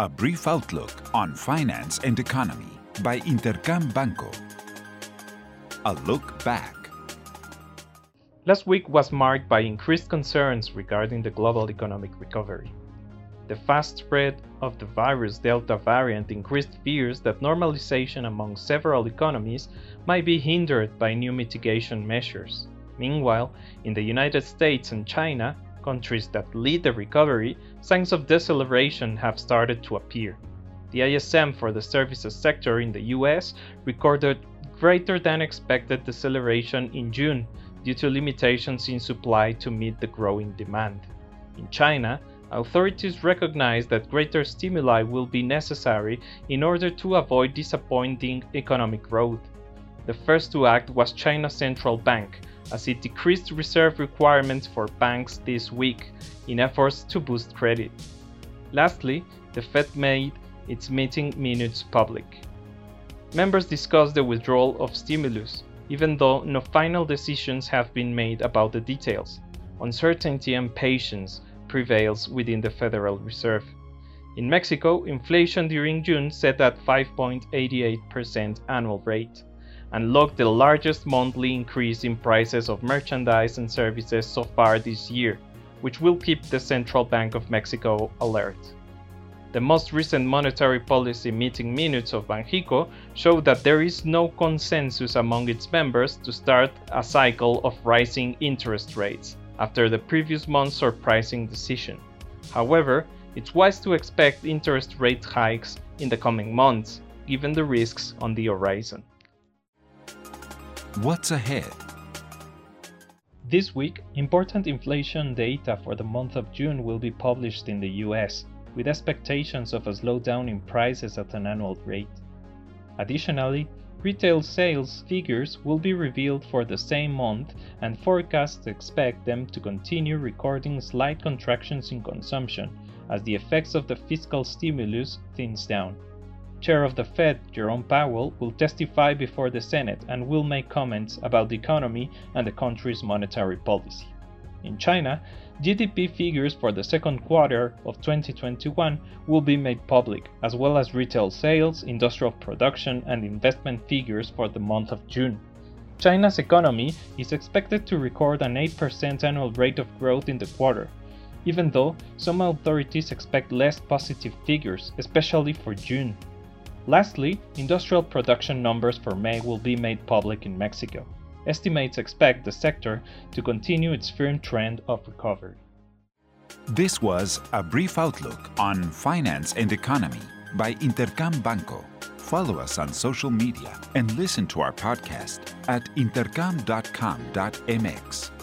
A brief outlook on finance and economy by Intercam Banco. A look back. Last week was marked by increased concerns regarding the global economic recovery. The fast spread of the virus Delta variant increased fears that normalization among several economies might be hindered by new mitigation measures. Meanwhile, in the United States and China, countries that lead the recovery, signs of deceleration have started to appear. The ISM for the services sector in the US recorded greater than expected deceleration in June due to limitations in supply to meet the growing demand. In China, authorities recognize that greater stimuli will be necessary in order to avoid disappointing economic growth. The first to act was China's central bank, as it decreased reserve requirements for banks this week in efforts to boost credit. Lastly, the Fed made its meeting minutes public. Members discussed the withdrawal of stimulus, even though no final decisions have been made about the details. Uncertainty and patience prevails within the Federal Reserve. In Mexico, inflation during June set at 5.88% annual rate and logged the largest monthly increase in prices of merchandise and services so far this year, which will keep the Central Bank of Mexico alert. The most recent monetary policy meeting minutes of Banxico show that there is no consensus among its members to start a cycle of rising interest rates after the previous month's surprising decision. However, it's wise to expect interest rate hikes in the coming months, given the risks on the horizon. What's ahead? This week, important inflation data for the month of June will be published in the US, with expectations of a slowdown in prices at an annual rate. Additionally, retail sales figures will be revealed for the same month, and forecasts expect them to continue recording slight contractions in consumption as the effects of the fiscal stimulus thins down. Chair of the Fed, Jerome Powell, will testify before the Senate and will make comments about the economy and the country's monetary policy. In China, GDP figures for the second quarter of 2021 will be made public, as well as retail sales, industrial production, and investment figures for the month of June. China's economy is expected to record an 8% annual rate of growth in the quarter, even though some authorities expect less positive figures, especially for June. Lastly, industrial production numbers for May will be made public in Mexico. Estimates expect the sector to continue its firm trend of recovery. This was a brief outlook on finance and economy by Intercam Banco. Follow us on social media and listen to our podcast at intercam.com.mx.